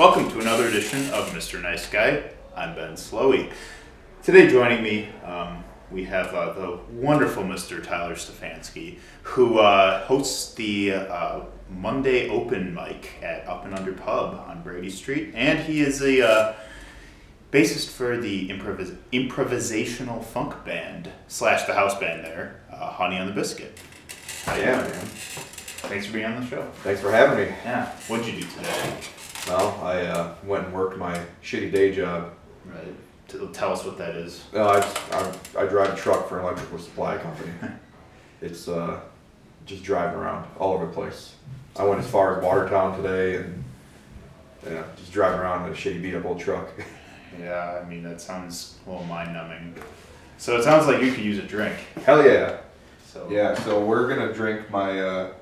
Welcome to another edition of Mr. Nice Guy. I'm Ben Slowey. Today, joining me, um, we have uh, the wonderful Mr. Tyler Stefanski, who uh, hosts the uh, Monday open mic at Up and Under Pub on Brady Street, and he is a uh, bassist for the improvis- improvisational funk band slash the house band there, uh, Honey on the Biscuit. How you Yeah, doing? man. Thanks for being on the show. Thanks for having me. Yeah. What'd you do today? Well, I uh, went and worked my shitty day job. Right. T- Tell us what that is. Uh, I, I, I drive a truck for an electrical supply company. It's uh, just driving around all over the place. I went as far as Watertown today and yeah, just driving around in a shitty beat up old truck. Yeah, I mean that sounds a little mind numbing. So it sounds like you could use a drink. Hell yeah. So Yeah, so we're gonna drink my uh,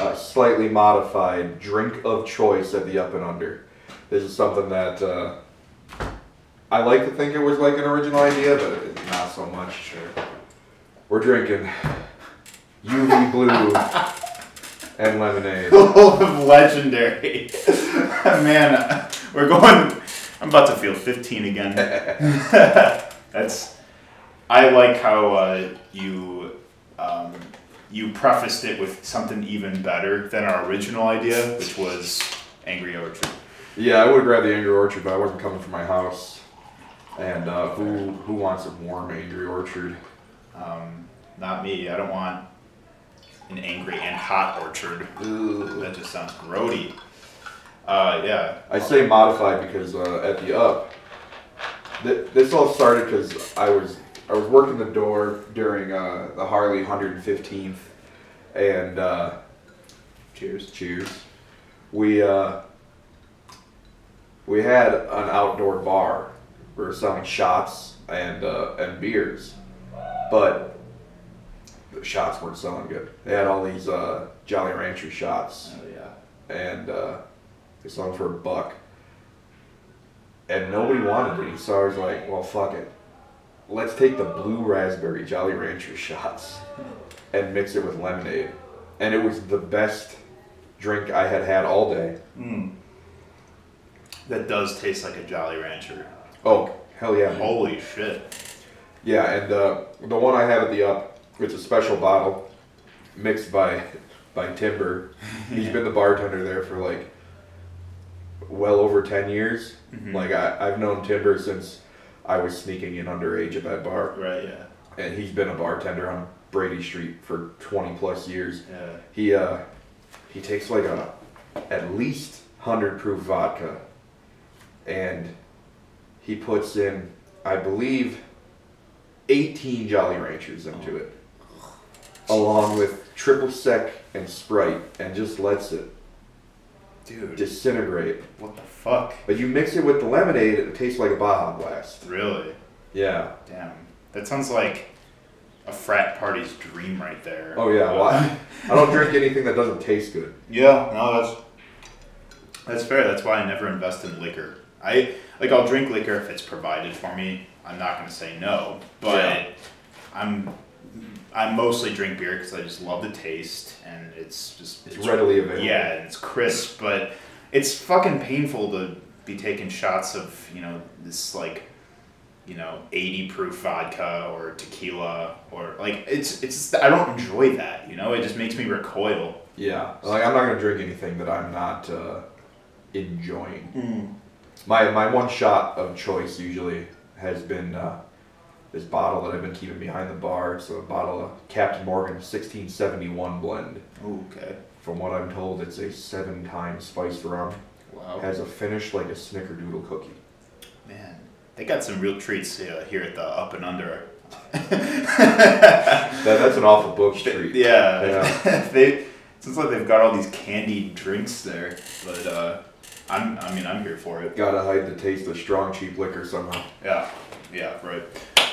uh, slightly modified drink of choice at the Up and Under. This is something that uh, I like to think it was like an original idea, but not so much. Sure. We're drinking UV blue and lemonade. Legendary. Man, uh, we're going. I'm about to feel 15 again. That's. I like how uh, you um, you prefaced it with something even better than our original idea, which was Angry Orchard. Yeah, I would grab the Angry Orchard, but I wasn't coming from my house. And uh, who who wants a warm Angry Orchard? Um, not me. I don't want an angry and hot orchard. That just sounds grody. Uh, yeah. I say modified because uh, at the up, th- this all started because I was I was working the door during uh, the Harley 115th, and uh, cheers, cheers. We uh, we had an outdoor bar. We were selling shots and uh, and beers, but the shots weren't selling good. They had all these uh, Jolly Rancher shots Oh yeah. and uh, they sold them for a buck. And nobody wanted any, so I was like, well, fuck it. Let's take the blue raspberry Jolly Rancher shots and mix it with lemonade. And it was the best drink I had had all day. Mm. That does taste like a Jolly Rancher. Oh, hell yeah. Holy shit. Yeah, and uh, the one I have at the up, it's a special bottle mixed by by Timber. He's been the bartender there for like well over 10 years. Mhm. Like I, I've known Timber since I was sneaking in underage at that bar, Right. Yeah. and he's been a bartender on Brady Street for 20 plus years. Yeah. He uh, he takes like a at least hundred proof vodka, and he puts in, I believe, 18 Jolly Ranchers into it, along with triple sec and Sprite, and just lets it Dude. disintegrate. what the fuck? But you mix it with the lemonade, it tastes like a Baja Blast. Really? Yeah. Damn. That sounds like a frat party's dream right there. Oh yeah. Well, I, I don't drink anything that doesn't taste good. Yeah, no, that's that's fair. That's why I never invest in liquor. I like I'll drink liquor if it's provided for me. I'm not gonna say no, but Yeah. I'm I mostly drink beer because I just love the taste and it's just It's readily available. Yeah, and it's crisp, but it's fucking painful to be taking shots of you know this like you know 80 proof vodka or tequila or like it's it's I don't enjoy that. You know, it just makes me recoil. Yeah, like I'm not gonna drink anything that I'm not uh, enjoying. My my one shot of choice usually has been uh, this bottle that I've been keeping behind the bar. It's a bottle of Captain Morgan 1671 blend. Ooh, okay. From what I'm told, it's a seven time spiced rum. Wow. Has a finish like a snickerdoodle cookie. Man, they got some real treats uh, here at the Up and Under. That, that's an awful book treat. Yeah, Yeah. they seems like they've got all these candied drinks there, but uh, I'm I mean I'm here for it. Gotta hide the taste of strong, cheap liquor somehow. Yeah, yeah, right.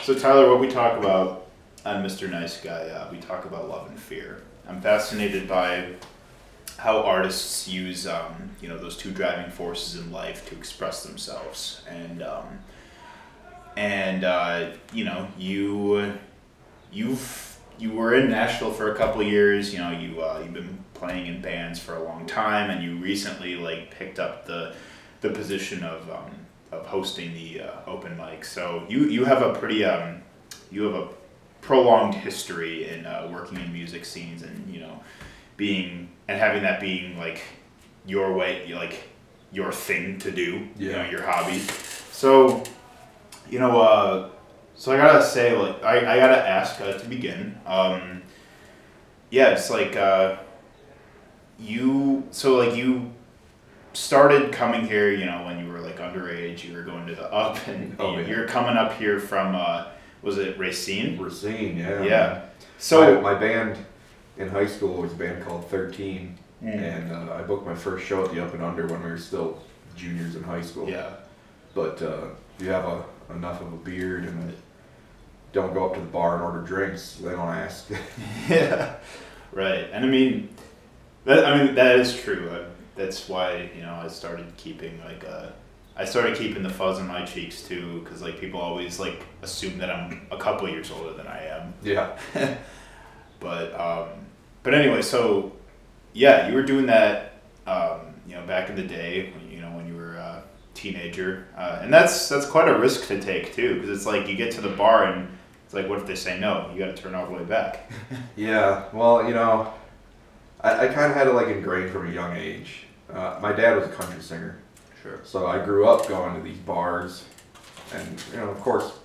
So Tyler, what we talk about on Mr. Nice Guy, uh, we talk about love and fear. I'm fascinated by how artists use um, you know those two driving forces in life to express themselves, and um, and uh, you know you you've you were in Nashville for a couple of years. You know you uh, you've been playing in bands for a long time, and you recently like picked up the the position of um, of hosting the uh, open mic. So you you have a pretty um, you have a prolonged history in uh, working in music scenes and you know being and having that being like your way like your thing to do you know Yeah. your hobby so you know uh, so i gotta say like i, I gotta ask uh, to begin um, yeah it's like uh, you so like you started coming here you know when you were like underage you were going to the up and Oh, yeah. you're coming up here from uh, was it racine Racine, yeah. yeah so my, my band in high school was a band called 13, Mm. and uh, I booked my first show at the Up and Under when we were still juniors in high school. yeah But uh, if you have a, enough of a beard and don't go up to the bar and order drinks, they don't ask. yeah, right. And I mean, that I mean that is true. I, that's why you know I started keeping like uh, I started keeping the fuzz in my cheeks too, because like people always like assume that I'm a couple years older than I am. yeah. But um, but anyway, so yeah, you were doing that. Um, you know, back in the day, when, you know, when you were a teenager, uh, and that's that's quite a risk to take too, because it's like you get to the bar and it's like, what if they say no? You got to turn all the way back. Yeah, well, you know, I, I kind of had it like ingrained from a young age. Uh, my dad was a country singer, Sure. so I grew up going to these bars, and you know, of course,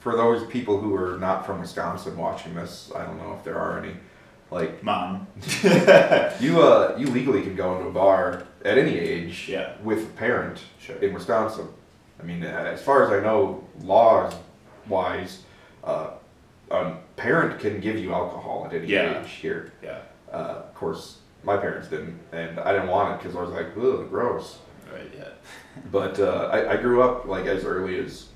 for those people who are not from Wisconsin watching this, I don't know if there are any. Like Mom. you, uh, you legally can go into a bar at any age Yeah. with a parent Sure. in Wisconsin. I mean, uh, as far as I know, laws wise, uh, a parent can give you alcohol at any Yeah. age here. Yeah. Uh, course, my parents didn't, and I didn't want it because I was like, ugh, gross. Right. Yeah. But uh, I, I grew up like as early as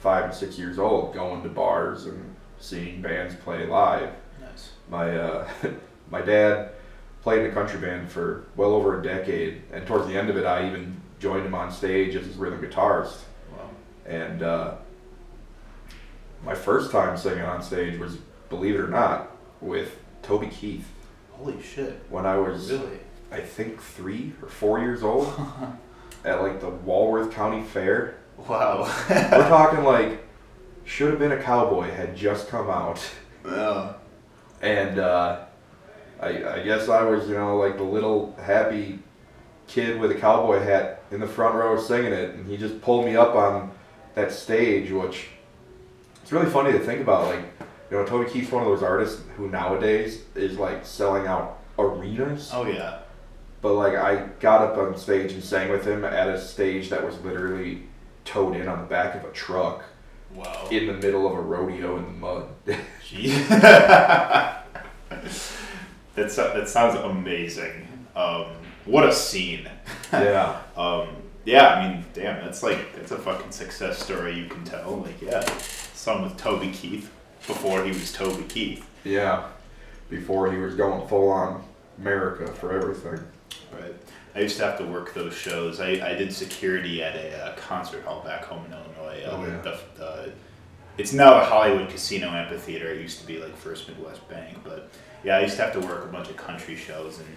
five and six years old, going to bars and seeing bands play live. Nice. My uh, my dad played in a country band for well over a decade, and towards the end of it, I even joined him on stage as his rhythm guitarist. Wow. And uh, my first time singing on stage was, believe it or not, with Toby Keith Holy shit. when I was, Really? I think, three or four years old at like the Walworth County Fair. Wow. We're talking like, should have been a cowboy had just come out. Yeah. And uh, I, I guess I was, you know, like the little happy kid with a cowboy hat in the front row singing it, and he just pulled me up on that stage, which it's really funny to think about. Like, you know, Toby Keith's one of those artists who nowadays is like selling out arenas. oh yeah. But like, I got up on stage and sang with him at a stage that was literally towed in on the back of a truck Wow. in the middle of a rodeo in the mud. That's that sounds amazing. Um, what a scene. yeah. Um, yeah, I mean, damn, that's like that's a fucking success story you can tell. Like, yeah, song with Toby Keith before he was Toby Keith. Yeah, before he was going full on America for everything. Right. I used to have to work those shows. I, I did security at a uh, concert hall back home in Illinois. Uh, Oh, yeah. the, the, it's now a Hollywood Casino Amphitheater. It used to be like First Midwest Bank, but yeah, I used to have to work a bunch of country shows, and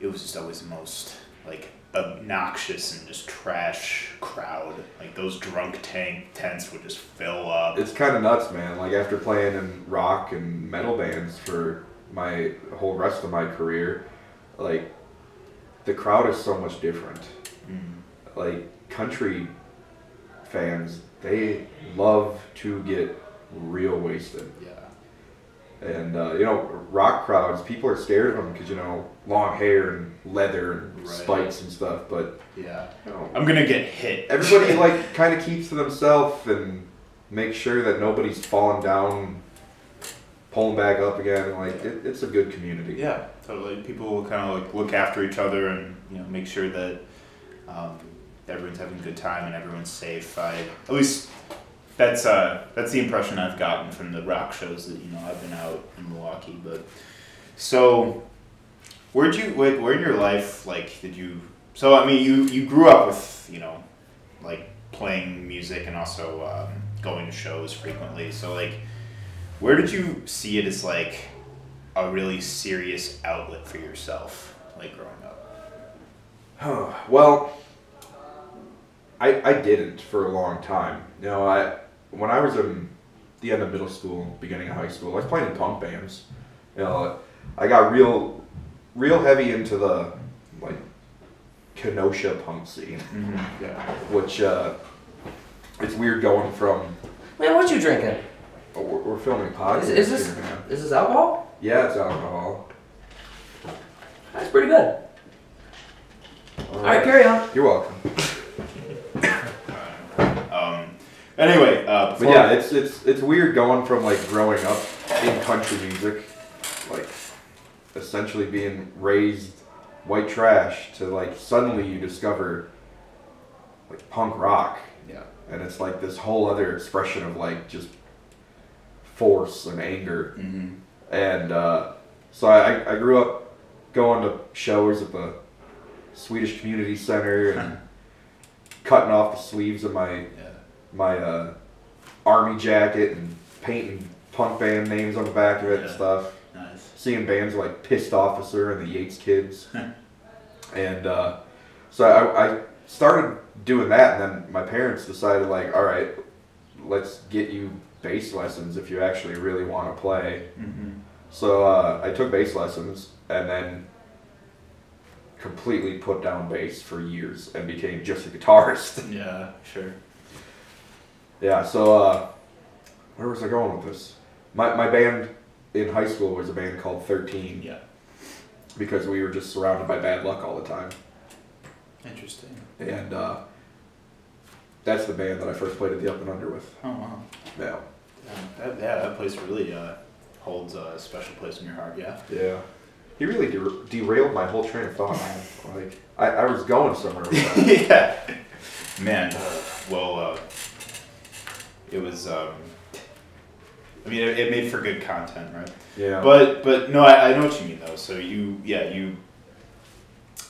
it was just always the most like obnoxious and just trash crowd. Like those drunk tank tents would just fill up. It's kind of nuts, man. Like after playing in rock and metal bands for my whole rest of my career, like the crowd is so much different. Mm. Like country fans, they love to get real wasted. Yeah. And uh, you know, rock crowds, people are scared of them because you know, long hair and leather and Right. spikes and stuff. But Yeah. you know, I'm gonna get hit. everybody like kind of keeps to themselves and makes sure that nobody's falling down, pulling back up again. Like it, it's a good community. Yeah, totally. People will kind of like look after each other and you know make sure that um, everyone's having a good time and everyone's safe. I at least that's uh, that's the impression I've gotten from the rock shows that you know I've been out in Milwaukee. But so where'd you wait? Where in your life like did you? So I mean you you grew up with you know like playing music and also um, going to shows frequently. So like where did you see it as like a really serious outlet for yourself, like growing up? well, I, I didn't for a long time. You know, I when I was in the end of middle school, beginning of high school, I was playing in punk bands. You know, I got real, real heavy into the like Kenosha punk scene, Mm-hmm. Yeah. which uh, it's weird going from. Man, what you drinking? oh, We're, we're filming podcasts Is, is this here, man. is this alcohol? Yeah, it's alcohol. That's pretty good. All right, carry on. You're welcome. Um, anyway, uh, But yeah, it's it's it's weird going from like growing up in country music, like essentially being raised white trash to like suddenly you discover like punk rock yeah. and it's like this whole other expression of like just force and anger Mm-hmm. and uh, so I, I grew up going to shows at the Swedish Community Center and cutting off the sleeves of my Yeah. My uh, army jacket and painting punk band names on the back of it and stuff. Nice. Seeing bands like Pissed Officer and the Yates Kids, and uh, so I, I started doing that, and then my parents decided like, all right, let's get you bass lessons if you actually really want to play. Mm-hmm. So uh, I took bass lessons, and then completely put down bass for years and became just a guitarist. Yeah. Sure. Yeah, so uh, where was I going with this? My, my band in high school was a band called 13 Yeah. because we were just surrounded by bad luck all the time. Interesting. And uh, that's the band that I first played at the Up and Under with. Oh wow. Yeah. Yeah, that, yeah, that place really uh, holds a special place in your heart. Yeah. Yeah. He really der- derailed my whole train of thought. like, I, I was going somewhere with that. yeah. Man, well, uh, it was. Um, I mean, it, it made for good content, right? Yeah. But but no, I, I know what you mean though. So you yeah you.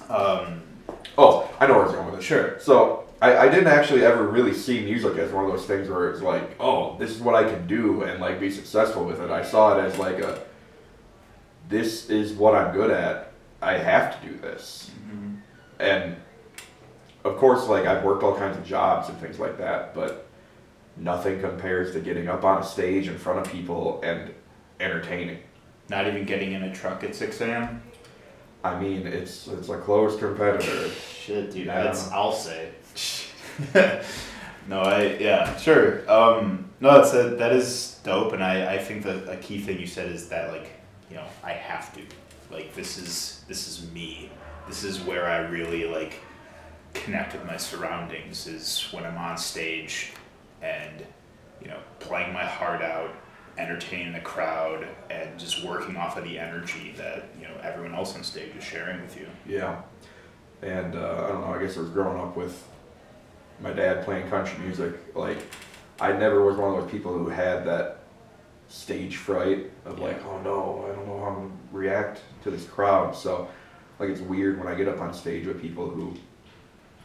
Um, oh, I know where I was going with this. Sure. So I, I didn't actually ever really see music as one of those things where it's like, oh, this is what I can do and like be successful with it. I saw it as like a, this is what I'm good at. I have to do this. And of course, like I've worked all kinds of jobs and things like that, but nothing compares to getting up on a stage in front of people and entertaining. not even getting in a truck at six a.m. I mean, it's it's a close competitor. Shit, dude. Yeah. That's I'll say. no, I yeah, sure. Um, no, that's a, that is dope, and I I think that a key thing you said is that like you know I have to like this is this is me. This is where I really like connect with my surroundings is when I'm on stage and you know playing my heart out entertaining the crowd and just working off of the energy that you know everyone else on stage is sharing with you Yeah. And uh, I don't know, I guess I was growing up with my dad playing country music. Like, I never was one of those people who had that stage fright of like, oh no, I don't know how I'm gonna react to this crowd. So, like, it's weird when I get up on stage with people who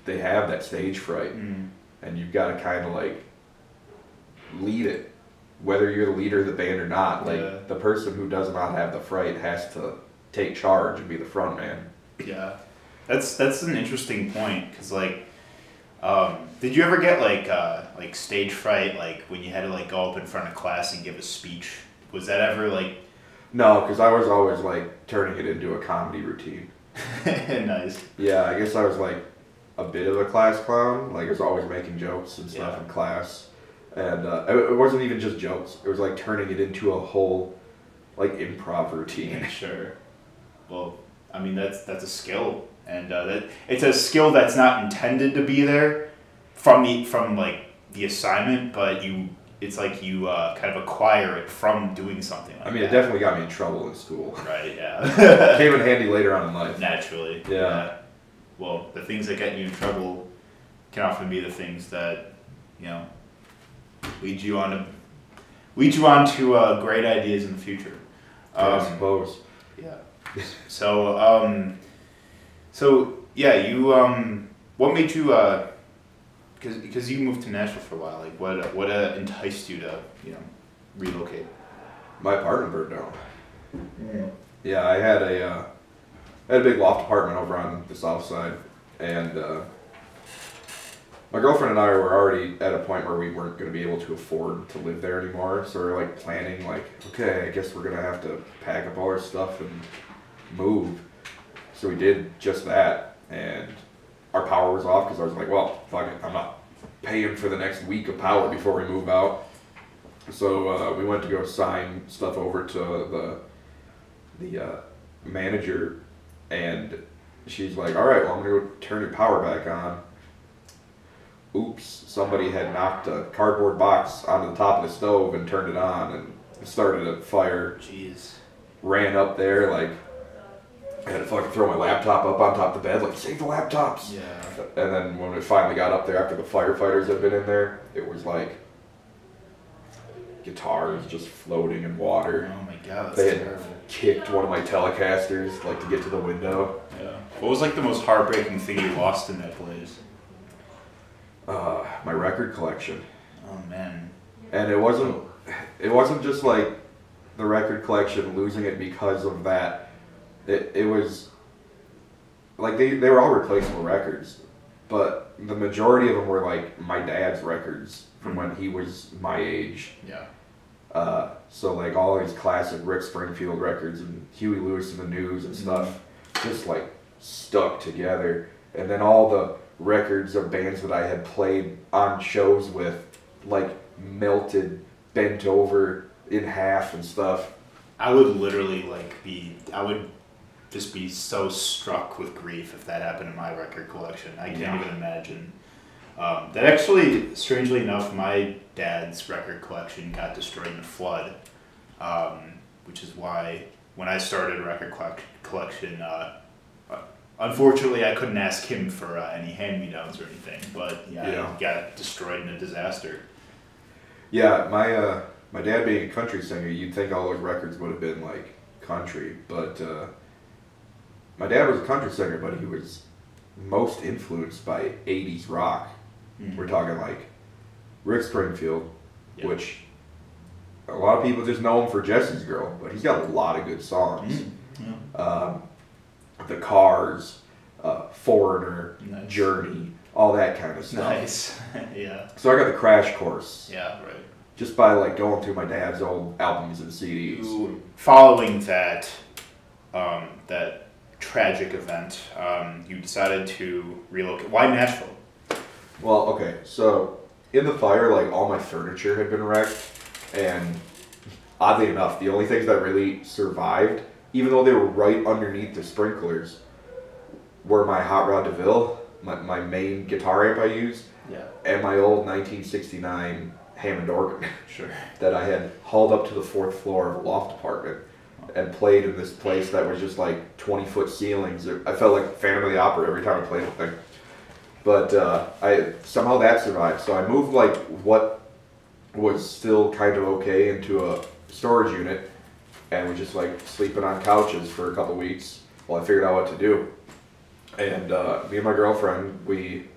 they have that stage fright, mm. and you've got to kind of like lead it, whether you're the leader of the band or not. Like, Yeah. the person who does not have the fright has to take charge and be the front man. Yeah, that's that's an interesting point because like, um, did you ever get like uh, like stage fright like when you had to like go up in front of class and give a speech? Was that ever like No, because I was always like turning it into a comedy routine. nice? Yeah, I guess I was like a bit of a class clown. Like I was always making jokes and stuff Yeah. in class, and uh, it wasn't even just jokes. It was like turning it into a whole like improv routine. Sure. Well, I mean that's that's a skill, and uh, that it's a skill that's not intended to be there from the from like the assignment, but you it's like you uh, kind of acquire it from doing something. Like I mean, it definitely got me in trouble in school. Right. Yeah. Came in handy later on in life. Naturally. Yeah. Well, the things that get you in trouble can often be the things that, you know, lead you on to lead you on to uh, great ideas in the future. I Um, suppose. yeah. So, um, so yeah, you um, what made you uh, because because you moved to Nashville for a while, like what what uh, enticed you to you know relocate? My apartment burned down. Yeah, I had a uh, I had a big loft apartment over on the south side, and uh, my girlfriend and I were already at a point where we weren't going to be able to afford to live there anymore. So we are like planning, like, okay, I guess we're gonna have to pack up all our stuff and move. So we did just that, and our power was off because I was like, well, fuck it, I'm not paying for the next week of power before we move out. So uh, we went to go sign stuff over to the the uh, manager, and she's like, "All right, well, I'm gonna go turn your power back on." Oops! Somebody had knocked a cardboard box onto the top of the stove and turned it on, and started a fire. Jeez. Ran up there like. I had to fucking throw my laptop up on top of the bed, like save the laptops. Yeah. And then when we finally got up there after the firefighters had been in there, it was like guitars just floating in water. Oh my god, They had terrible. kicked one of my Telecasters like to get to the window. Yeah. What was like the most heartbreaking thing you lost in that blaze? Uh, my record collection, Oh man. and it wasn't. It wasn't just like the record collection losing it because of that. It it was like they they were all replaceable records, but the majority of them were like my dad's records from when he was my age. Yeah. Uh, so like all these classic Rick Springfield records and Huey Lewis and the News and stuff, just like stuck together. And then all the records of bands that I had played on shows with, like melted, bent over in half and stuff. I would literally like be. I would just be so struck with grief if that happened in my record collection. I can't Yeah. even imagine. Um, that actually, strangely enough, my dad's record collection got destroyed in a flood, um, which is why when I started record collect- collection, uh, uh, unfortunately, I couldn't ask him for uh, any hand me downs or anything. But yeah, Yeah. got destroyed in a disaster. Yeah, my uh, my dad being a country singer, you'd think all those records would have been like country, but uh, my dad was a country singer, but he was most influenced by '80s rock. We're talking like Rick Springfield, Yeah. which a lot of people just know him for Jesse's Girl, but he's got a lot of good songs. Mm, yeah. Um, the Cars, uh, Foreigner, Nice. Journey, all that kind of stuff. Nice. yeah. So I got the crash course Yeah. Right. just by like going through my dad's old albums and CDs. You- following that um, that tragic event, um, you decided to relocate. Why Nashville? Well, okay, so in the fire, like all my furniture had been wrecked, and oddly enough, the only things that really survived, even though they were right underneath the sprinklers, were my Hot Rod DeVille, my, my main guitar amp I used, Yeah. and my old 1969 Hammond organ Sure. that I had hauled up to the fourth floor of a loft apartment and played in this place that was just like 20 foot ceilings. I felt like Phantom of the Opera every time I played the thing. But uh, I somehow that survived. So I moved like what was still kind of okay into a storage unit and was just like sleeping on couches for a couple weeks while I figured out what to do. And uh, me and my girlfriend, we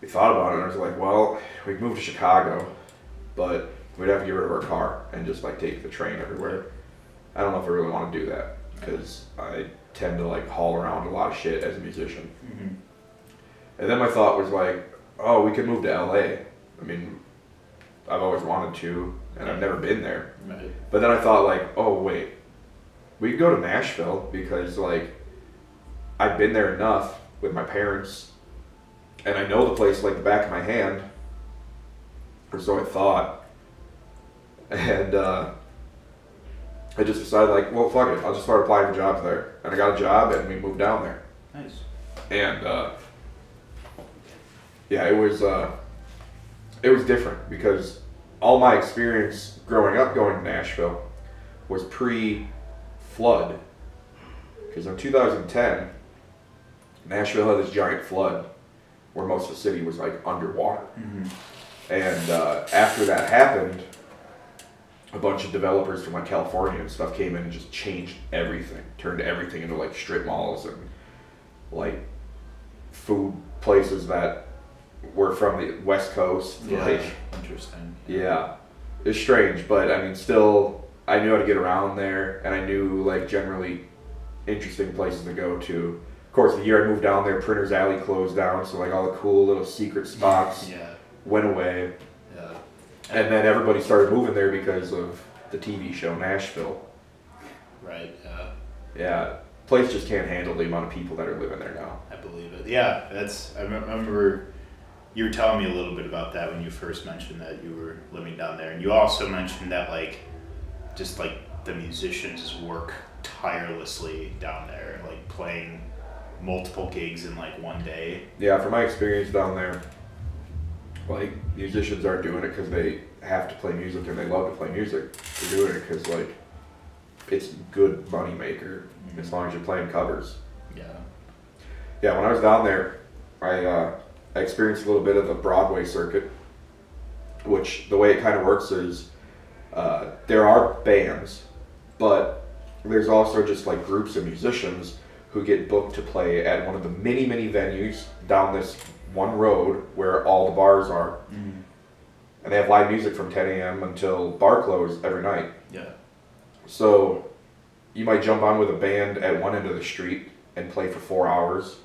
we thought about it and I was like, well, we moved to Chicago, but we'd have to get rid of our car and just like take the train everywhere. I don't know if I really want to do that because I tend to like haul around a lot of shit as a musician. Mm-hmm. And then my thought was like, oh, we could move to LA. I mean, I've always wanted to, and I've never been there. Right. But then I thought like, oh wait, we could go to Nashville because like I've been there enough with my parents, and I know the place like the back of my hand, or so I thought. And uh, I just decided like, well, fuck it, I'll just start applying for jobs there, and I got a job, and we moved down there Nice. and uh, yeah, it was uh, it was different because all my experience growing up going to Nashville was pre-flood. Because in 2010, Nashville had this giant flood where most of the city was like underwater, Mm-hmm. and uh, after that happened, a bunch of developers from like California and stuff came in and just changed everything, turned everything into like strip malls and like food places that were from the West Coast. Yeah. Like, Interesting. yeah, it's strange, but I mean, still, I knew how to get around there, and I knew like generally interesting places to go to. Of course, the year I moved down there, Printer's Alley closed down, so like all the cool little secret spots Yeah. went away. Yeah. And then everybody started moving there because of the TV show Nashville. Right. Yeah. Yeah, place just can't handle the amount of people that are living there now. I believe it. Yeah. That's. I remember you were telling me a little bit about that when you first mentioned that you were living down there, and you also mentioned that like, just like the musicians work tirelessly down there, like playing multiple gigs in like one day. Yeah, from my experience down there, like musicians aren't doing it because they have to play music and they love to play music. They're doing it because like it's a good money maker as long as you're playing covers. Yeah. Yeah, when I was down there, I, uh, I experienced a little bit of the Broadway circuit, which the way it kind of works is uh, there are bands, but there's also just like groups of musicians who get booked to play at one of the many, many venues down this one road where all the bars are. Mm. And they have live music from 10 a.m. until bar close every night. Yeah. So you might jump on with a band at one end of the street and play for four hours,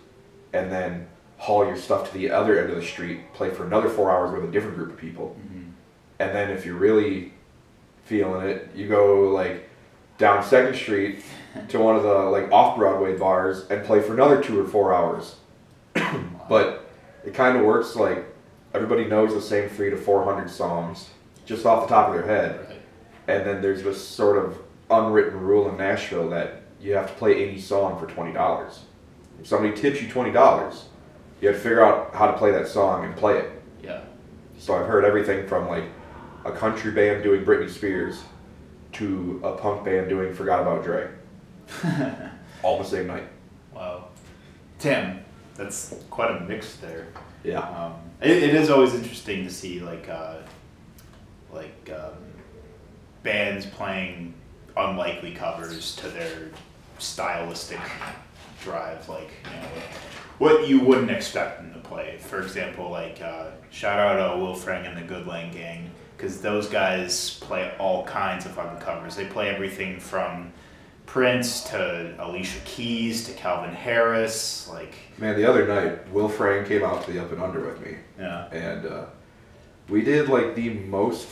and then haul your stuff to the other end of the street, play for another four hours with a different group of people. Mm-hmm. And then if you're really feeling it, you go like down Second Street to one of the like off Broadway bars and play for another two or four hours. But it kind of works like everybody knows the same three to four hundred songs just off the top of their head. Right. And then there's this sort of unwritten rule in Nashville that you have to play any song for twenty dollars. If somebody tips you twenty dollars, you have to figure out how to play that song and play it. Yeah. So I've heard everything from like a country band doing Britney Spears to a punk band doing Forgot About Dre, all the same night. Wow. Tim, that's quite a mix there. Yeah. Um, it, it is always interesting to see like uh, like um, bands playing unlikely covers to their stylistic drive, like you know what you wouldn't expect them to play. For example, like uh, shout out to Will Frank and the Goodland Gang because those guys play all kinds of fun covers. They play everything from Prince to Alicia Keys to Calvin Harris, like Man, the other night, Will Frank came out to the Up and Under with me, yeah. and uh, we did like the most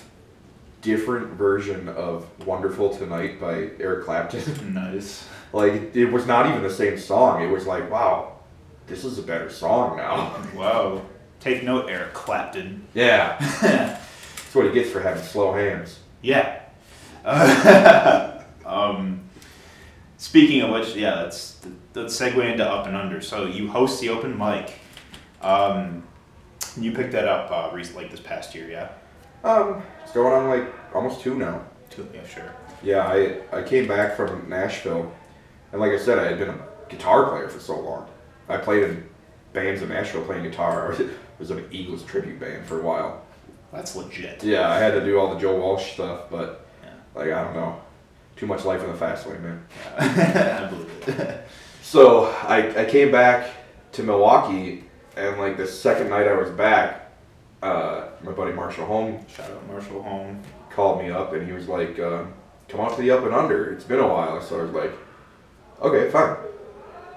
different version of Wonderful Tonight by Eric Clapton. Nice. Like, it was not even the same song. It was like, wow, this is a better song now. Wow. Take note, Eric Clapton. Yeah. That's what he gets for having slow hands. Yeah. Uh, um, speaking of which, yeah, let's let's segue into Up and Under. So you host the open mic. Um, you picked that up uh, recently, like this past year, yeah. Um, it's going on like almost two now. Two, yeah, sure. Yeah, I, I came back from Nashville, and like I said, I had been a guitar player for so long. I played in bands in Nashville playing guitar. I was in an Eagles tribute band for a while. That's legit. Yeah, I had to do all the Joe Walsh stuff, but Yeah. like I don't know, too much life in the fast lane, man. Yeah. I believe it. So I, I came back to Milwaukee, and like the second night I was back, uh, my buddy Marshall Home Shout out Marshall Home. called me up and he was like, uh, "Come out to the Up and Under. It's been a while." So I was like, "Okay, fine."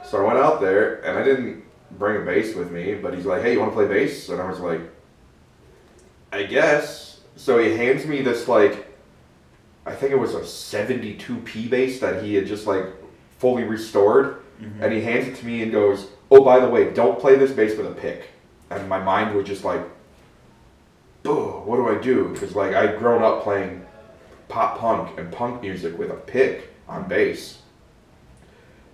So I went out there and I didn't bring a bass with me, but he's like, "Hey, you want to play bass?" And I was like, "I guess." So he hands me this like, I think it was a 72 P bass that he had just like fully restored, Mhm. and he hands it to me and goes, "Oh, by the way, don't play this bass with a pick." And my mind was just like, "Oh, what do I do?" Because like I'd grown up playing pop punk and punk music with a pick on bass,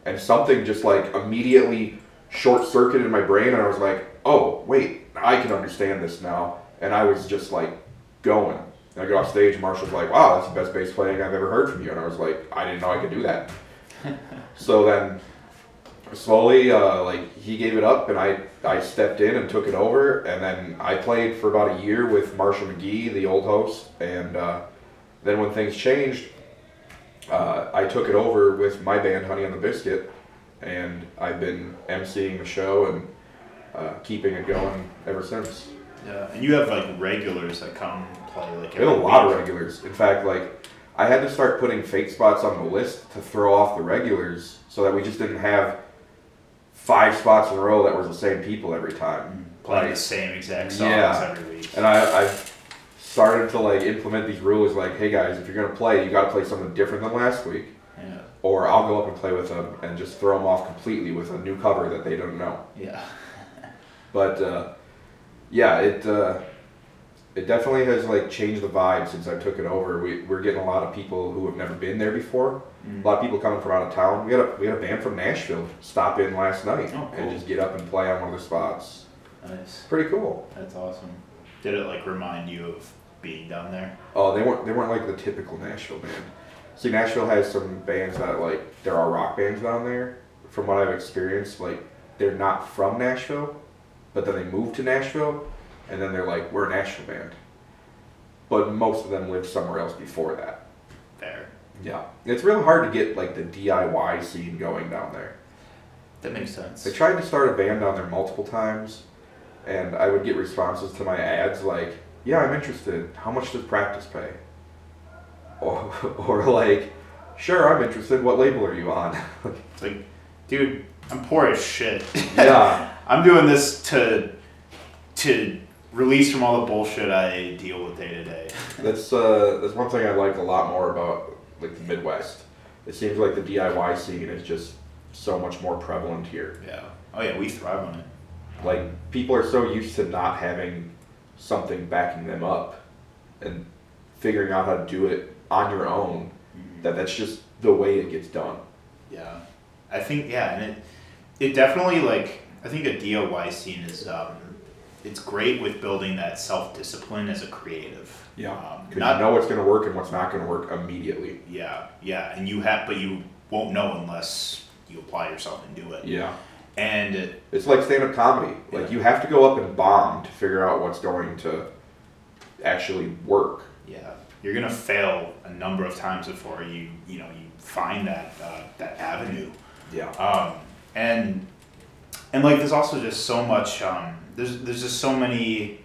and something just like immediately short circuited in my brain, and I was like, "Oh, wait, I can understand this now." And I was just like going. And I got off stage, and Marshall's like, "Wow, that's the best bass playing I've ever heard from you," and I was like, "I didn't know I could do that." so then slowly uh, like he gave it up and I, I stepped in and took it over and then I played for about a year with Marshall McGee the old host and uh, then when things changed uh, I took it over with my band Honey on the Biscuit and I've been emceeing the show and uh, keeping it going ever since. Yeah, and you have like regulars that come play like We have a every lot of regulars. In fact, like I had to start putting fake spots on the list to throw off the regulars so that we just didn't have five spots in a row that were the same people every time. Playing Like, the same exact songs Yeah. every week. And I, I've started to like implement these rules like, hey guys, if you're gonna play, you gotta play something different than last week. Yeah. Or I'll go up and play with them and just throw them off completely with a new cover that they don't know. Yeah. But uh, yeah, it uh, it definitely has like changed the vibe since I took it over. We, we're getting a lot of people who have never been there before. Mm. A lot of people coming from out of town. We had a we had a band from Nashville stop in last night Oh, and just get up and play on one of the spots. Nice. Pretty cool. That's awesome. Did it like remind you of being down there? Oh, they weren't they weren't like the typical Nashville band. See, Nashville has some bands that like there are rock bands down there. From what I've experienced, like they're not from Nashville, but then they move to Nashville, and then they're like we're a Nashville band. But most of them lived somewhere else before that. There. Yeah, it's really hard to get like the DIY scene going down there. That makes sense. I tried to start a band down there multiple times, and I would get responses to my ads like, "Yeah, I'm interested. How much does practice pay?" Or, or like, "Sure, I'm interested. What label are you on?" It's like, dude, I'm poor as shit. yeah, I'm doing this to to release from all the bullshit I deal with day to day. that's uh, that's one thing I like a lot more about like the Midwest. It seems like the DIY scene is just so much more prevalent here. Yeah. Oh yeah, we thrive on it. Like people are so used to not having something backing them up, and figuring out how to do it on your own that that's just the way it gets done. Yeah, I think yeah, and it it definitely like I think a DIY scene is um, it's great with building that self discipline as a creative. Um, because not you know what's going to work and what's not going to work immediately. yeah, yeah, and you have, but you won't know unless you apply yourself and do it. Yeah, And it's like stand-up comedy. Like Yeah. you have to go up and bomb to figure out what's going to actually work. yeah, you're gonna fail a number of times before you you know you find that uh, that avenue. Yeah, um, and and like there's also just so much um, there's there's just so many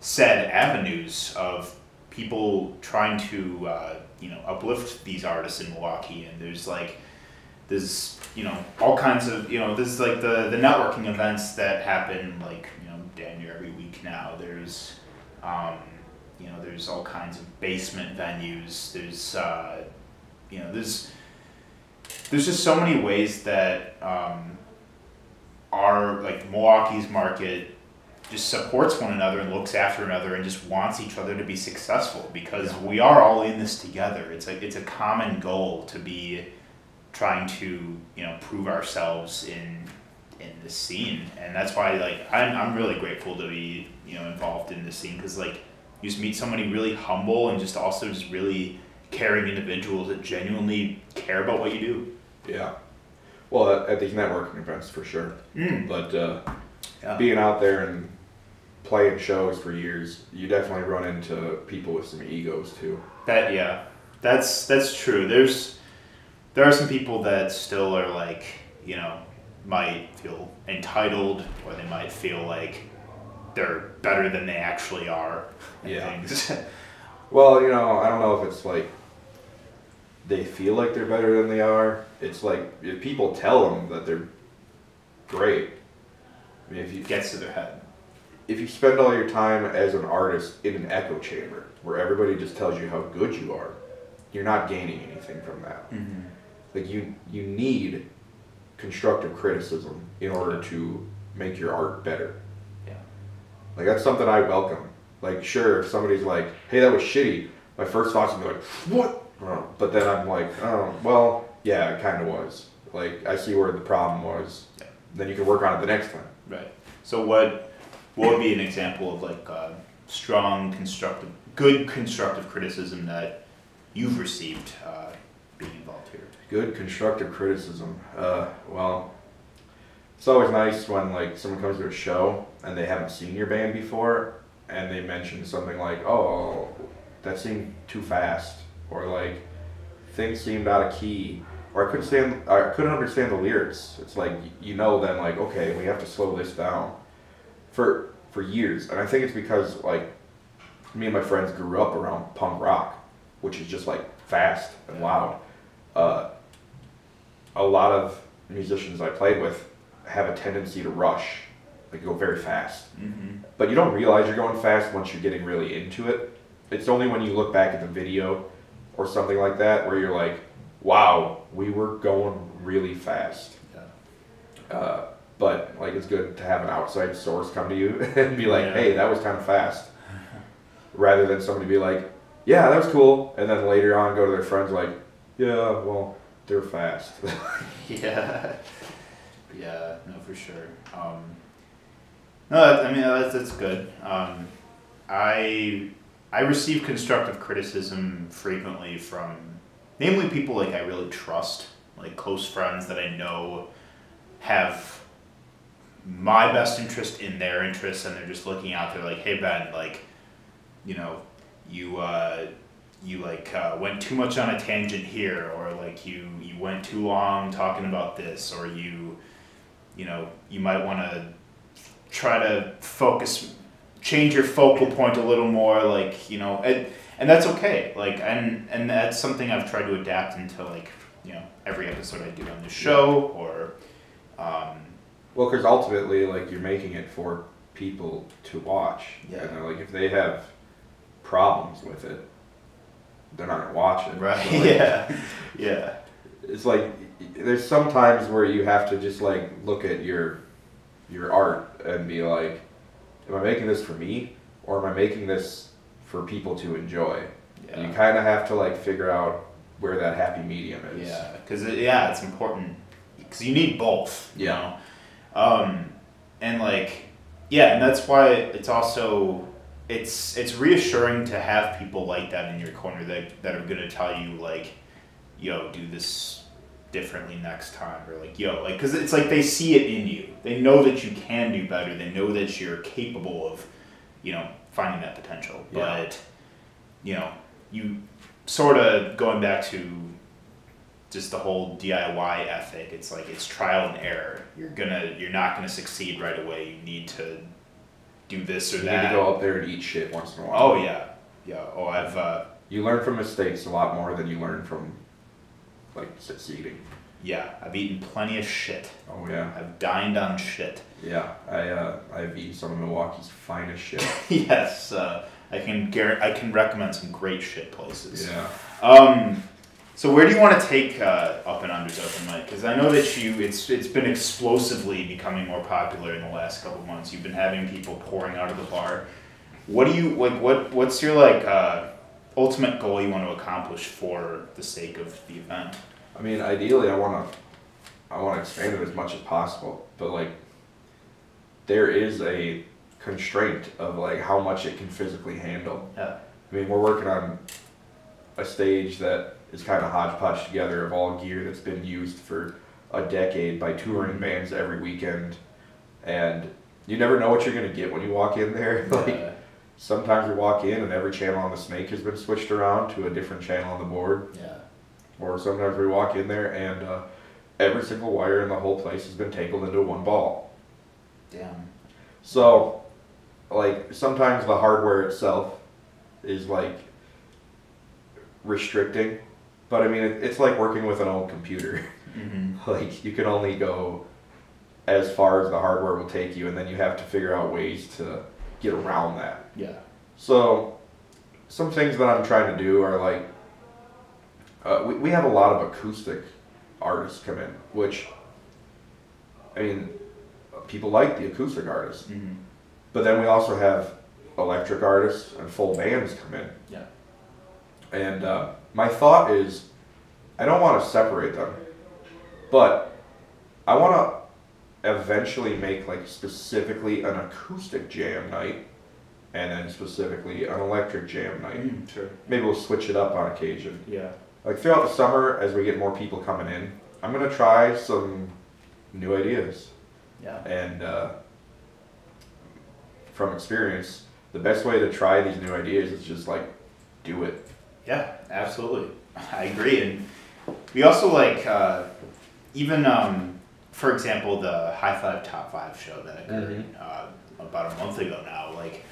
said avenues of people trying to uh, you know uplift these artists in Milwaukee and there's like there's you know all kinds of you know there's like the the networking events that happen like you know damn near every week now. There's um, you know there's all kinds of basement venues. There's uh, you know there's there's just so many ways that um, our like Milwaukee's market just supports one another and looks after another and just wants each other to be successful because we are all in this together. It's a it's a common goal to be trying to you know prove ourselves in in this scene and that's why like I'm, I'm really grateful to be you know involved in this scene because like you just meet somebody really humble and just also just really caring individuals that genuinely care about what you do yeah. Well, at, at these networking events for sure. mm. But uh, yeah. being out there and playing shows for years, you definitely run into people with some egos too. That yeah, that's that's true. There's there are some people that still are like you know might feel entitled or they might feel like they're better than they actually are. Yeah. Things. Well, you know, I don't know if it's like they feel like they're better than they are. It's like if people tell them that they're great. I mean, if you it gets to their head. if you spend all your time as an artist in an echo chamber where everybody just tells you how good you are, you're not gaining anything from that. Mm-hmm. Like you you need constructive criticism in order to make your art better. Yeah. Like that's something I welcome. Like sure, if somebody's like, "Hey, that was shitty," my first thoughts would be like, "What?" Oh, But then I'm like, "Oh, well, yeah, it kind of was." Like I see where the problem was. Yeah. Then you can work on it the next time. Right. So what what would be an example of like uh, strong constructive, good constructive criticism that you've received uh, being involved? Good constructive criticism. Uh, well, it's always nice when like someone comes to a show and they haven't seen your band before, and they mention something like, "Oh, that seemed too fast," or like, "Things seemed out of key," or I couldn't stand, I couldn't understand the lyrics. It's like you know then like, okay, we have to slow this down. For for years, and I think it's because like me and my friends grew up around punk rock, which is just like fast and loud. Uh, a lot of musicians I played with have a tendency to rush, like go very fast. Mm-hmm. But you don't realize you're going fast once you're getting really into it. It's only when you look back at the video or something like that where you're like, wow, we were going really fast. Yeah. Uh, but like it's good to have an outside source come to you and be like, Yeah. hey, that was kind of fast. Rather than somebody be like, yeah, that was cool. And then later on go to their friends like, yeah, well, they're fast. Yeah, yeah, no, for sure. Um, no, that- I mean that's, that's good. Um, I I receive constructive criticism frequently from, namely people like I really trust, like close friends that I know have my best interest in their interests, and they're just looking out there like, hey Ben, like, you know, you uh, you like uh, went too much on a tangent here, or like you you went too long talking about this, or you, you know, you might want to try to focus, change your focal point a little more, like you know, and and that's okay. Like and and that's something I've tried to adapt into like you know every episode I do on the show, or um, well, because ultimately, like you're making it for people to watch. Yeah. And like, if they have problems with it, they're not gonna watch it. right, like, yeah, yeah, it's like there's some times where you have to just like look at your your art and be like am i making this for me or am i making this for people to enjoy yeah. you kind of have to like figure out where that happy medium is Yeah, because it, yeah, it's important because you need both. You Yeah. know, um, and like yeah, and that's why it's also it's it's reassuring to have people like that in your corner that that are gonna tell you like, yo, do this differently next time or like yo like because it's like they see it in you they know that you can do better they know that you're capable of you know finding that potential Yeah. but you know you sort of going back to just the whole DIY ethic. It's like it's trial and error. You're gonna you're not gonna succeed right away. You need to do this or you need that. to go out there and eat shit once in a while oh yeah, yeah. Oh, I've uh, you learn from mistakes a lot more than you learn from like succeeding yeah. I've eaten plenty of shit. oh yeah I've dined on shit. yeah i uh i've eaten some of milwaukee's finest shit yes, uh, I can guarantee. I can recommend some great shit places. yeah Um, so where do you want to take uh, Up and Under's Open Mic? Because I know that you, it's it's been explosively becoming more popular in the last couple months. You've been having people pouring out of the bar. What do you like? What what's your like uh, ultimate goal you want to accomplish for the sake of the event? I mean, ideally, I want to, I want to expand it as much as possible. But like, there is a constraint of like how much it can physically handle. Yeah. I mean, we're working on a stage that is kind of hodgepodge together of all gear that's been used for a decade by touring bands every weekend, and you never know what you're gonna get when you walk in there. like, sometimes you walk in and every channel on the snake has been switched around to a different channel on the board. yeah. Or sometimes we walk in there and uh, every single wire in the whole place has been tangled into one ball. Damn. So, like, sometimes the hardware itself is like restricting. But I mean, it, it's like working with an old computer. Mm-hmm. like, you can only go as far as the hardware will take you, and then you have to figure out ways to get around that. Yeah. So, some things that I'm trying to do are like, uh, we, we have a lot of acoustic artists come in, which, I mean, people like the acoustic artists. Mm-hmm. But then we also have electric artists and full bands come in. Yeah. And uh, my thought is, I don't want to separate them, but I want to eventually make like specifically an acoustic jam night, and then specifically an electric jam night. Mm, sure. Maybe we'll switch it up on occasion. Yeah. Like throughout the summer, as we get more people coming in, I'm gonna try some new ideas. Yeah. And uh, from experience, the best way to try these new ideas is just like do it. Yeah, absolutely. I agree. And we also like, uh, even, um, for example, the High Five Top 5 show that occurred uh, about a month ago now. Like,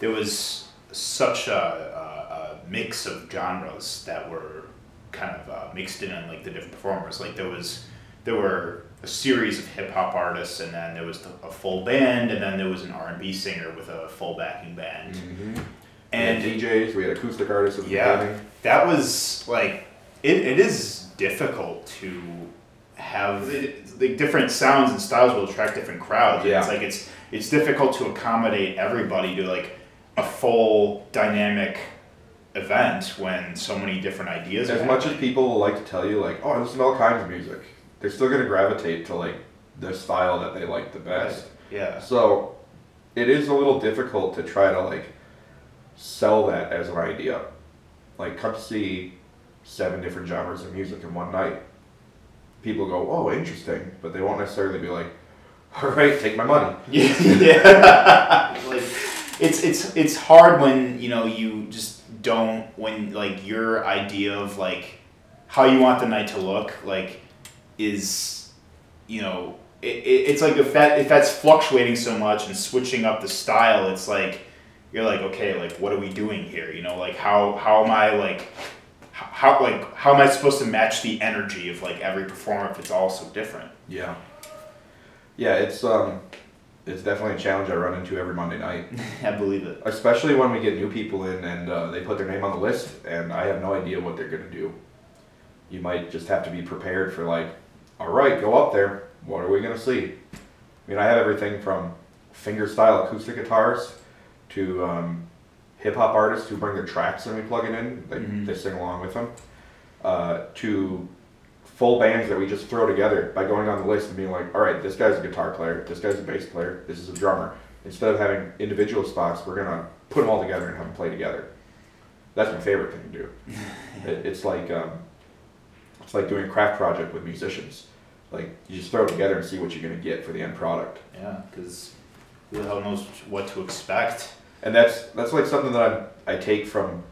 there was such a, a, a mix of genres that were kind of uh, mixed in on like the different performers. Like, there was, there were a series of hip hop artists, and then there was the, a full band, and then there was an R and B singer with a full backing band. Mm-hmm. And we DJs, we had acoustic artists at the Yeah. beginning. that was like it, it is difficult to have it, like different sounds and styles will attract different crowds. And It's Yeah. like it's it's difficult to accommodate everybody to like a full dynamic event when so many different ideas. As are much as people will like to tell you, like, oh, I listen to all kinds of music, they're still gonna gravitate to like the style that they like the best. yeah, So it is a little difficult to try to like sell that as an idea. Like come see seven different genres of music in one night. People go, oh, interesting, but they won't necessarily be like, all right, take my money. yeah, like it's it's it's hard when you know you just don't when like your idea of like how you want the night to look like is you know it, it, it's like if that if that's fluctuating so much and switching up the style it's like you're like okay like what are we doing here? You know like how how am i like how like how am i supposed to match the energy of like every performer if it's all so different? Yeah. Yeah, it's um, it's definitely a challenge I run into every Monday night. i believe it. Especially when we get new people in and uh, they put their name on the list and i have no idea what they're to do. You might just have to be prepared for like all right go up there. What are we to see? I mean i have everything from finger style acoustic guitars to um, hip-hop artists who bring their tracks and we plug it in they, Mhm. they sing along with them uh, to full bands that we just throw together by going on the list and being like all right this guy's a guitar player this guy's a bass player this is a drummer instead of having individual spots, we're gonna put them all together and have them play together. That's my favorite thing to do. it, it's like um, it's like doing a craft project with musicians. Like you just throw it together and see what you're gonna get for the end product. Yeah, because who the hell knows what to expect? And that's that's like something that I I take from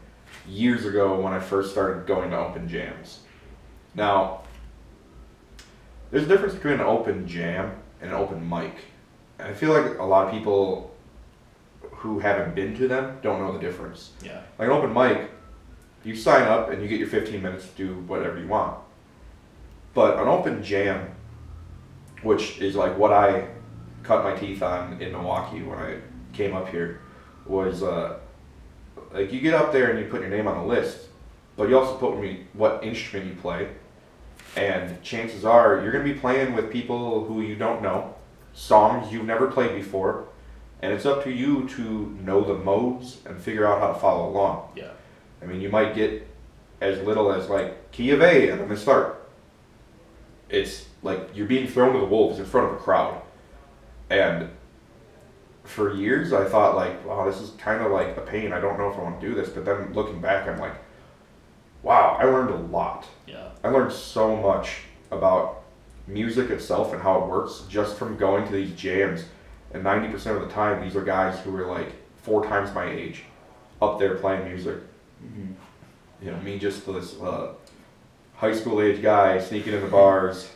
years ago when I first started going to open jams. Now, there's a difference between an open jam and an open mic. And I feel like a lot of people who haven't been to them don't know the difference. Yeah. Like an open mic, you sign up and you get your 15 minutes to do whatever you want. But an open jam, which is like what I cut my teeth on in Milwaukee when I came up here, was uh, like you get up there and you put your name on the list, but you also put me what instrument you play, and chances are you're gonna be playing with people who you don't know, songs you've never played before, and it's up to you to know the modes and figure out how to follow along. Yeah. I mean, you might get as little as like key of A and then the start. It's like you're being thrown to the wolves in front of a crowd. And for years, I thought like, wow, this is kind of like a pain. I don't know if I want to do this. But then looking back, I'm like, wow, I learned a lot. Yeah. I learned so much about music itself and how it works just from going to these jams. And 90% of the time, these are guys who are like four times my age up there playing music. Mm-hmm. You know, me just this uh, high school age guy sneaking in the bars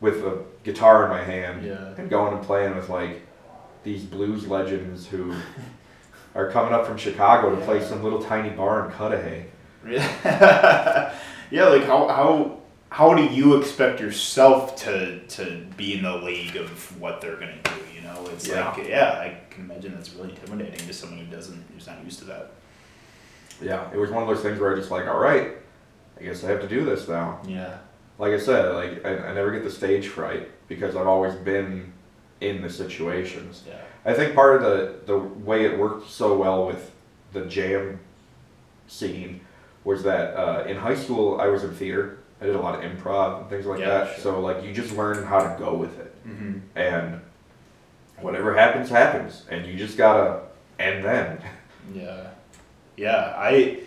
with a guitar in my hand Yeah. and going and playing with like these blues legends who are coming up from Chicago to play some little tiny bar in Cudahy. Yeah. yeah. Like how how how do you expect yourself to to be in the league of what they're gonna do? You know, it's Yeah. like yeah, I can imagine that's really intimidating to someone who doesn't who's not used to that. Yeah, it was one of those things where I just like, all right, I guess I have to do this now. Yeah. Like I said, like I, I never get the stage fright because I've always been in the situations. Yeah. I think part of the the way it worked so well with the jam scene was that uh, in high school I was in theater. I did a lot of improv and things like Yeah, that. sure. So like you just learn how to go with it, Mm-hmm. and whatever happens happens, and you just gotta and then. Yeah, yeah. I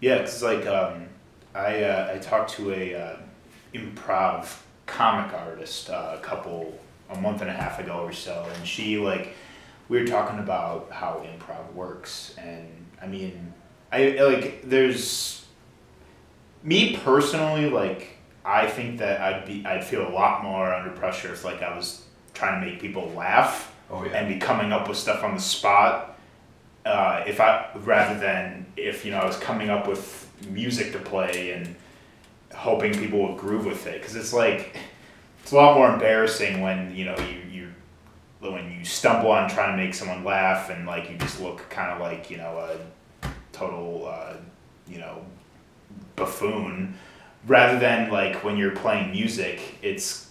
yeah, it's like um, I uh, I talked to a uh, improv comic artist uh, a couple a month and a half ago or so, and she like we were talking about how improv works, and I mean, I like there's me personally like I think that I'd be I'd feel a lot more under pressure if like I was trying to make people laugh Oh and be coming up with stuff on the spot. Uh, if I rather than if you know I was coming up with music to play and hoping people would groove with it, because it's like it's a lot more embarrassing when you know you you when you stumble on trying to make someone laugh and like you just look kind of like you know a total uh, you know buffoon rather than like when you're playing music it's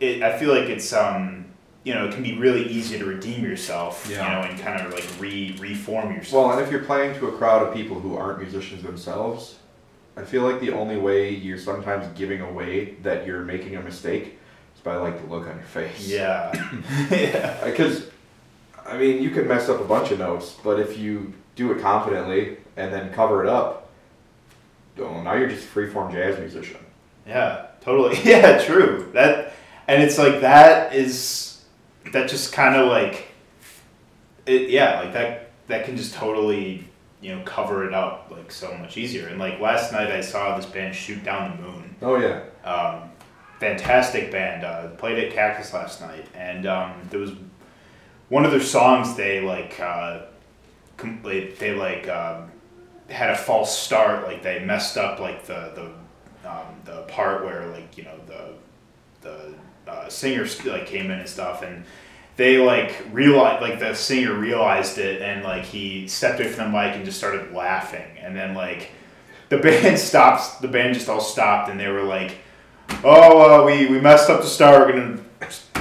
it i feel like it's um you know it can be really easy to redeem yourself Yeah. you know and kind of like re reform yourself Well, and if you're playing to a crowd of people who aren't musicians themselves, I feel like the only way you're sometimes giving away that you're making a mistake is by like the look on your face. yeah yeah Because, I mean, you can mess up a bunch of notes, but if you do it confidently and then cover it up, oh, now you're just a freeform jazz musician. Yeah, totally. Yeah, true. That and it's like that is that just kind of like it yeah, like that that can just totally, you know, cover it up like so much easier. And like last night I saw this band Shoot Down the Moon. Oh yeah. Um, fantastic band. Uh, played at Cactus last night, and um, there was one of their songs. They like uh, com- they, like um, had a false start. Like they messed up like the the um, the part where like you know the the uh, singer like came in and stuff and. They like realized, like the singer realized it, and like he stepped away from the mic and just started laughing, and then like the band stops. The band just all stopped, and they were like, "Oh, uh, we we messed up the start. We're gonna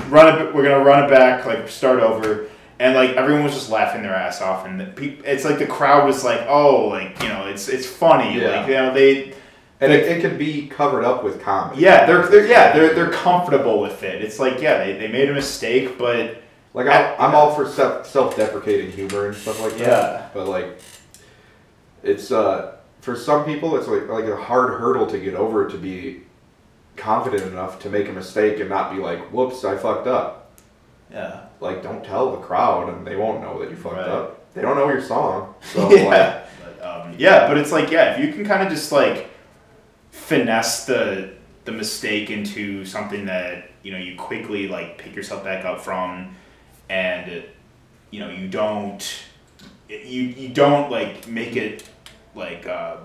run it. We're gonna run it back. Like start over." And like everyone was just laughing their ass off, and the peop it's like the crowd was like, "Oh, like you know, it's it's funny." Yeah. Like you know, they And it, it can be covered up with comedy. yeah, they're, they're yeah they're they're comfortable with it. It's like yeah, they, they made a mistake, but Like I, I'm all for self self-deprecating humor and stuff like that. Yeah. But like, it's uh for some people it's like like a hard hurdle to get over to be confident enough to make a mistake and not be like, "Whoops, I fucked up." yeah, Like, don't tell the crowd and they won't know that you fucked Right. up. They don't know your song, so like, yeah. But, um, yeah, but it's like yeah, if you can kind of just like finesse the the mistake into something that you know you quickly like pick yourself back up from, and you know you don't you you don't like make it like uh,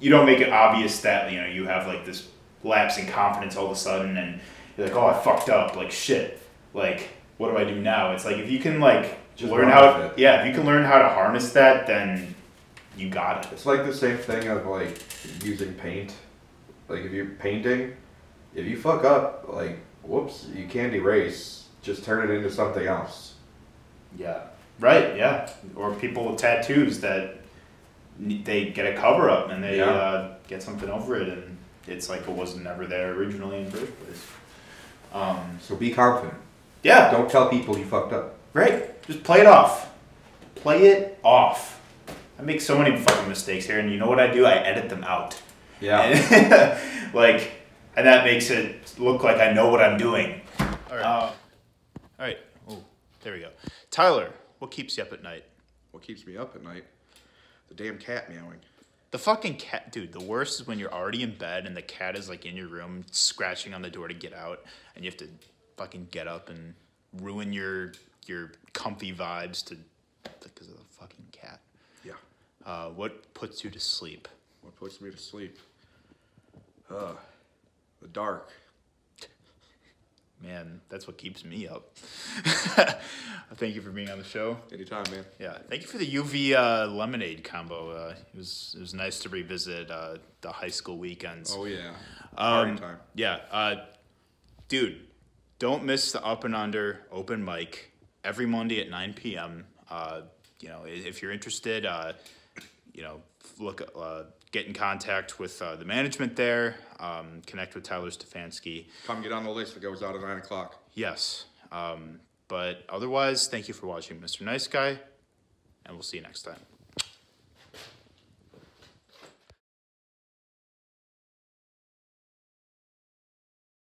you don't make it obvious that you know you have like this lapse in confidence all of a sudden and you're like oh I fucked up like shit like what do I do now? It's like if you can like Just learn how it. yeah if you can learn how to harness that then you got it. it's like the same thing of like using paint. Like if you're painting, if you fuck up, like, whoops, you can't erase. Just turn it into something else. Yeah. Right. Yeah. Or people with tattoos that they get a cover up and they Yeah. uh, get something over it, and it's like it was never there originally in the first place. Um, So be confident. yeah. Don't tell people you fucked up. Right. Just play it off. Play it off. I make so many fucking mistakes here, and you know what I do? I edit them out. And, like, and that makes it look like I know what I'm doing. All right. all right. Oh, there we go. Tyler, what keeps you up at night? What keeps me up at night? The damn cat meowing. The fucking cat, dude. The worst is when you're already in bed and the cat is like in your room, scratching on the door to get out, and you have to fucking get up and ruin your your comfy vibes to because of the fucking cat. Yeah. Uh, what puts you to sleep? What puts me to sleep? Uh, the dark. Man, that's what keeps me up. Thank you for being on the show. Anytime, man. Yeah, thank you for the UV uh, lemonade combo. Uh, it was it was nice to revisit uh, the high school weekends. Oh yeah. Um, time. Yeah, uh, dude, don't miss the Up and Under open mic every Monday at 9 p.m. Uh, you know, if you're interested, uh, you know, look, uh, get in contact with uh, the management there. Um, connect with Tyler Stefanski. Come get on the list that goes out at nine o'clock. Yes, um, but otherwise, thank you for watching, Mr. Nice Guy, and we'll see you next time.